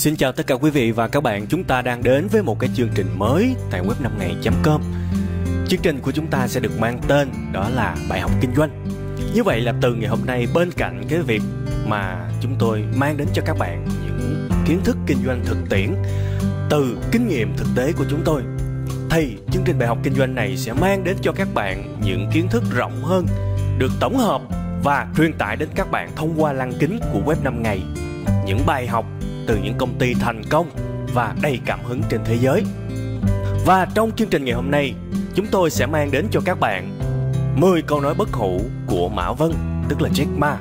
Xin chào tất cả quý vị và các bạn, chúng ta đang đến với một cái chương trình mới tại web 5 ngày.com. Chương trình của chúng ta sẽ được mang tên đó là bài học kinh doanh. Như vậy là từ ngày hôm nay bên cạnh cái việc mà chúng tôi mang đến cho các bạn những kiến thức kinh doanh thực tiễn từ kinh nghiệm thực tế của chúng tôi thì chương trình bài học kinh doanh này sẽ mang đến cho các bạn những kiến thức rộng hơn được tổng hợp và truyền tải đến các bạn thông qua lăng kính của web 5 ngày những bài học từ những công ty thành công và đầy cảm hứng trên thế giới. Và trong chương trình ngày hôm nay, chúng tôi sẽ mang đến cho các bạn 10 câu nói bất hủ của Mã Vân, tức là Jack Ma,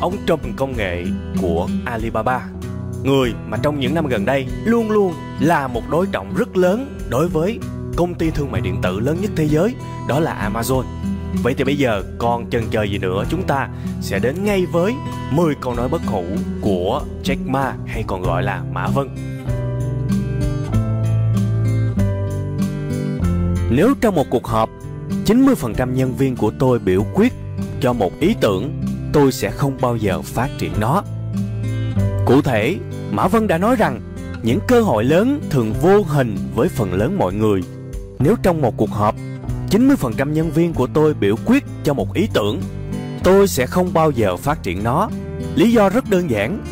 ông trùm công nghệ của Alibaba. Người mà trong những năm gần đây luôn luôn là một đối trọng rất lớn đối với công ty thương mại điện tử lớn nhất thế giới, đó là Amazon. Vậy thì bây giờ còn chần chờ gì nữa chúng ta sẽ đến ngay với 10 câu nói bất hủ của Jack Ma hay còn gọi là Mã Vân. Nếu trong một cuộc họp 90% nhân viên của tôi biểu quyết cho một ý tưởng, tôi sẽ không bao giờ phát triển nó. Cụ thể, Mã Vân đã nói rằng những cơ hội lớn thường vô hình với phần lớn mọi người. Nếu trong một cuộc họp 90% nhân viên của tôi biểu quyết cho một ý tưởng, tôi sẽ không bao giờ phát triển nó. Lý do rất đơn giản.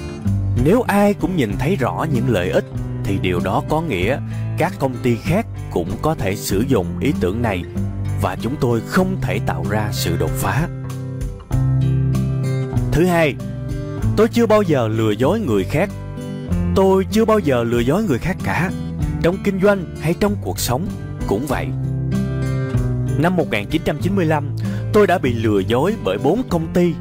Nếu ai cũng nhìn thấy rõ những lợi ích thì điều đó có nghĩa các công ty khác cũng có thể sử dụng ý tưởng này và chúng tôi không thể tạo ra sự đột phá. Thứ hai, tôi chưa bao giờ lừa dối người khác. Tôi chưa bao giờ lừa dối người khác cả. Trong kinh doanh hay trong cuộc sống cũng vậy. Năm 1995, tôi đã bị lừa dối bởi bốn công ty.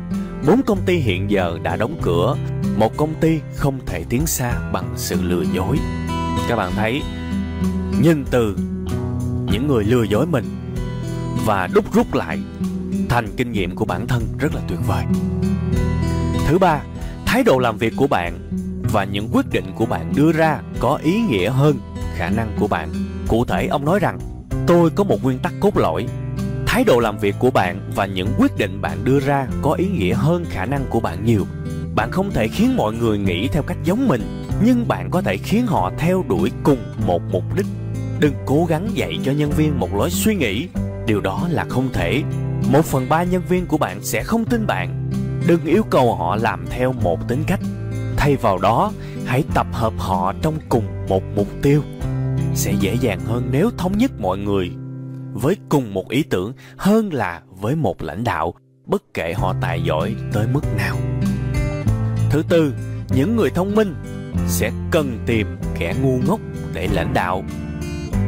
Bốn công ty hiện giờ đã đóng cửa. Một công ty không thể tiến xa bằng sự lừa dối. Các bạn thấy, nhìn từ những người lừa dối mình và đúc rút lại thành kinh nghiệm của bản thân rất là tuyệt vời. Thứ ba, thái độ làm việc của bạn và những quyết định của bạn đưa ra có ý nghĩa hơn khả năng của bạn. Cụ thể ông nói rằng tôi có một nguyên tắc cốt lõi. Thái độ làm việc của bạn và những quyết định bạn đưa ra có ý nghĩa hơn khả năng của bạn nhiều. Bạn không thể khiến mọi người nghĩ theo cách giống mình, nhưng bạn có thể khiến họ theo đuổi cùng một mục đích. Đừng cố gắng dạy cho nhân viên một lối suy nghĩ. Điều đó là không thể. Một phần ba nhân viên của bạn sẽ không tin bạn. Đừng yêu cầu họ làm theo một tính cách. Thay vào đó, hãy tập hợp họ trong cùng một mục tiêu sẽ dễ dàng hơn nếu thống nhất mọi người với cùng một ý tưởng hơn là với một lãnh đạo, bất kể họ tài giỏi tới mức nào. Thứ tư, những người thông minh sẽ cần tìm kẻ ngu ngốc để lãnh đạo.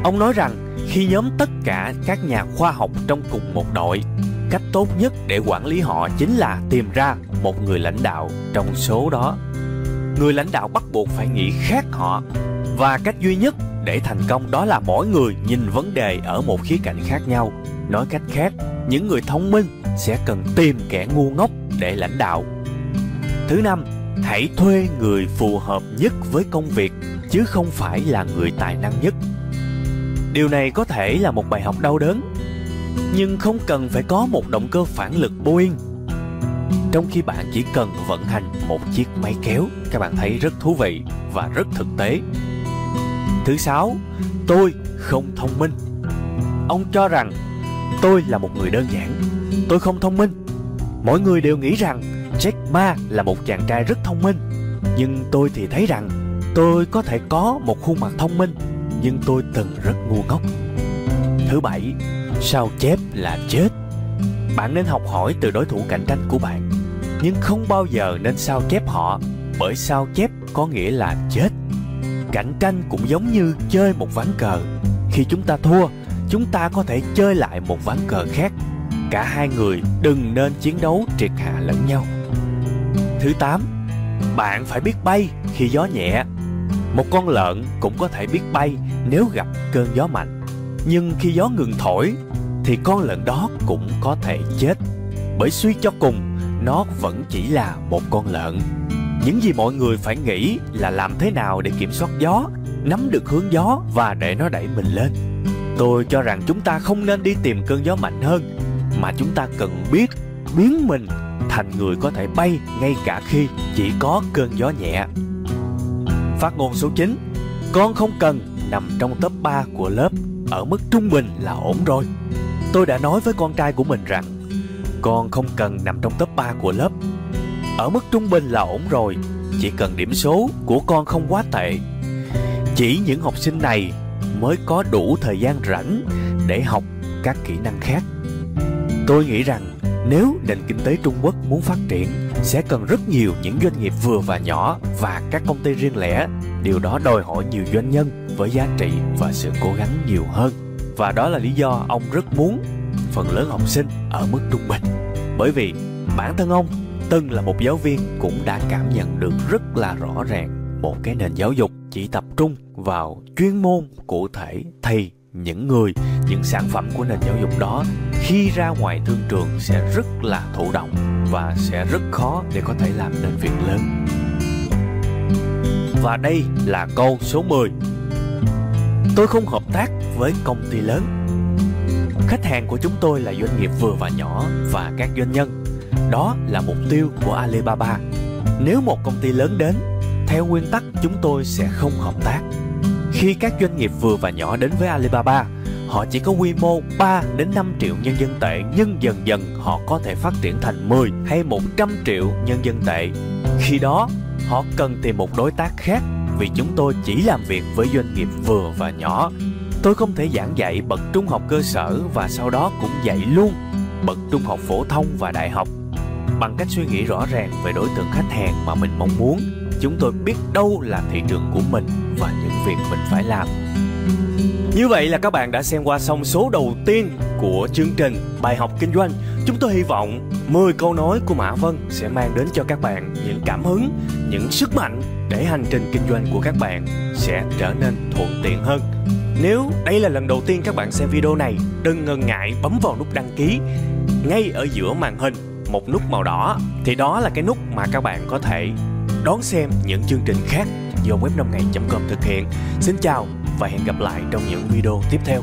Ông nói rằng khi nhóm tất cả các nhà khoa học trong cùng một đội, cách tốt nhất để quản lý họ chính là tìm ra một người lãnh đạo trong số đó. Người lãnh đạo bắt buộc phải nghĩ khác họ và cách duy nhất để thành công đó là mỗi người nhìn vấn đề ở một khía cạnh khác nhau. Nói cách khác, những người thông minh sẽ cần tìm kẻ ngu ngốc để lãnh đạo. Thứ năm, hãy thuê người phù hợp nhất với công việc, chứ không phải là người tài năng nhất. Điều này có thể là một bài học đau đớn, nhưng không cần phải có một động cơ phản lực Boeing. Trong khi bạn chỉ cần vận hành một chiếc máy kéo, các bạn thấy rất thú vị và rất thực tế. Thứ sáu, tôi không thông minh. Ông cho rằng tôi là một người đơn giản, tôi không thông minh. Mọi người đều nghĩ rằng Jack Ma là một chàng trai rất thông minh, nhưng tôi thì thấy rằng tôi có thể có một khuôn mặt thông minh, nhưng tôi từng rất ngu ngốc. Thứ bảy, sao chép là chết. Bạn nên học hỏi từ đối thủ cạnh tranh của bạn, nhưng không bao giờ nên sao chép họ, bởi sao chép có nghĩa là chết cạnh tranh cũng giống như chơi một ván cờ. Khi chúng ta thua, chúng ta có thể chơi lại một ván cờ khác. Cả hai người đừng nên chiến đấu triệt hạ lẫn nhau. Thứ tám, bạn phải biết bay khi gió nhẹ. Một con lợn cũng có thể biết bay nếu gặp cơn gió mạnh. Nhưng khi gió ngừng thổi, thì con lợn đó cũng có thể chết. Bởi suy cho cùng, nó vẫn chỉ là một con lợn những gì mọi người phải nghĩ là làm thế nào để kiểm soát gió, nắm được hướng gió và để nó đẩy mình lên. Tôi cho rằng chúng ta không nên đi tìm cơn gió mạnh hơn, mà chúng ta cần biết biến mình thành người có thể bay ngay cả khi chỉ có cơn gió nhẹ. Phát ngôn số 9 Con không cần nằm trong top 3 của lớp, Ở mức trung bình là ổn rồi. Tôi đã nói với con trai của mình rằng, Con không cần nằm trong top 3 của lớp ở mức trung bình là ổn rồi, Chỉ cần điểm số của con không quá tệ. Chỉ những học sinh này mới có đủ thời gian rảnh để học các kỹ năng khác. Tôi nghĩ rằng nếu nền kinh tế trung quốc muốn phát triển, sẽ cần rất nhiều những doanh nghiệp vừa và nhỏ và các công ty riêng lẻ. Điều đó đòi hỏi nhiều doanh nhân với giá trị và sự cố gắng nhiều hơn. Và đó là lý do ông rất muốn phần lớn học sinh ở mức trung bình. Bởi vì bản thân ông từng là một giáo viên cũng đã cảm nhận được rất là rõ ràng một cái nền giáo dục chỉ tập trung vào chuyên môn cụ thể thì những người, những sản phẩm của nền giáo dục đó khi ra ngoài thương trường sẽ rất là thụ động và sẽ rất khó để có thể làm nên việc lớn. Và đây là câu số 10 Tôi không hợp tác với công ty lớn. Khách hàng của chúng tôi là doanh nghiệp vừa và nhỏ và các doanh nhân. Đó là mục tiêu của Alibaba Nếu một công ty lớn đến Theo nguyên tắc chúng tôi sẽ không hợp tác khi các doanh nghiệp vừa và nhỏ đến với Alibaba, họ chỉ có quy mô 3 đến 5 triệu nhân dân tệ nhưng dần dần họ có thể phát triển thành 10 hay 100 triệu nhân dân tệ. Khi đó, họ cần tìm một đối tác khác vì chúng tôi chỉ làm việc với doanh nghiệp vừa và nhỏ. Tôi không thể giảng dạy bậc trung học cơ sở và sau đó cũng dạy luôn bậc trung học phổ thông và đại học bằng cách suy nghĩ rõ ràng về đối tượng khách hàng mà mình mong muốn chúng tôi biết đâu là thị trường của mình và những việc mình phải làm như vậy là các bạn đã xem qua xong số đầu tiên của chương trình bài học kinh doanh. Chúng tôi hy vọng 10 câu nói của Mã Vân sẽ mang đến cho các bạn những cảm hứng, những sức mạnh để hành trình kinh doanh của các bạn sẽ trở nên thuận tiện hơn. Nếu đây là lần đầu tiên các bạn xem video này, đừng ngần ngại bấm vào nút đăng ký ngay ở giữa màn hình một nút màu đỏ, thì đó là cái nút mà các bạn có thể đón xem những chương trình khác do web 5 ngày.com thực hiện. Xin chào và hẹn gặp lại trong những video tiếp theo.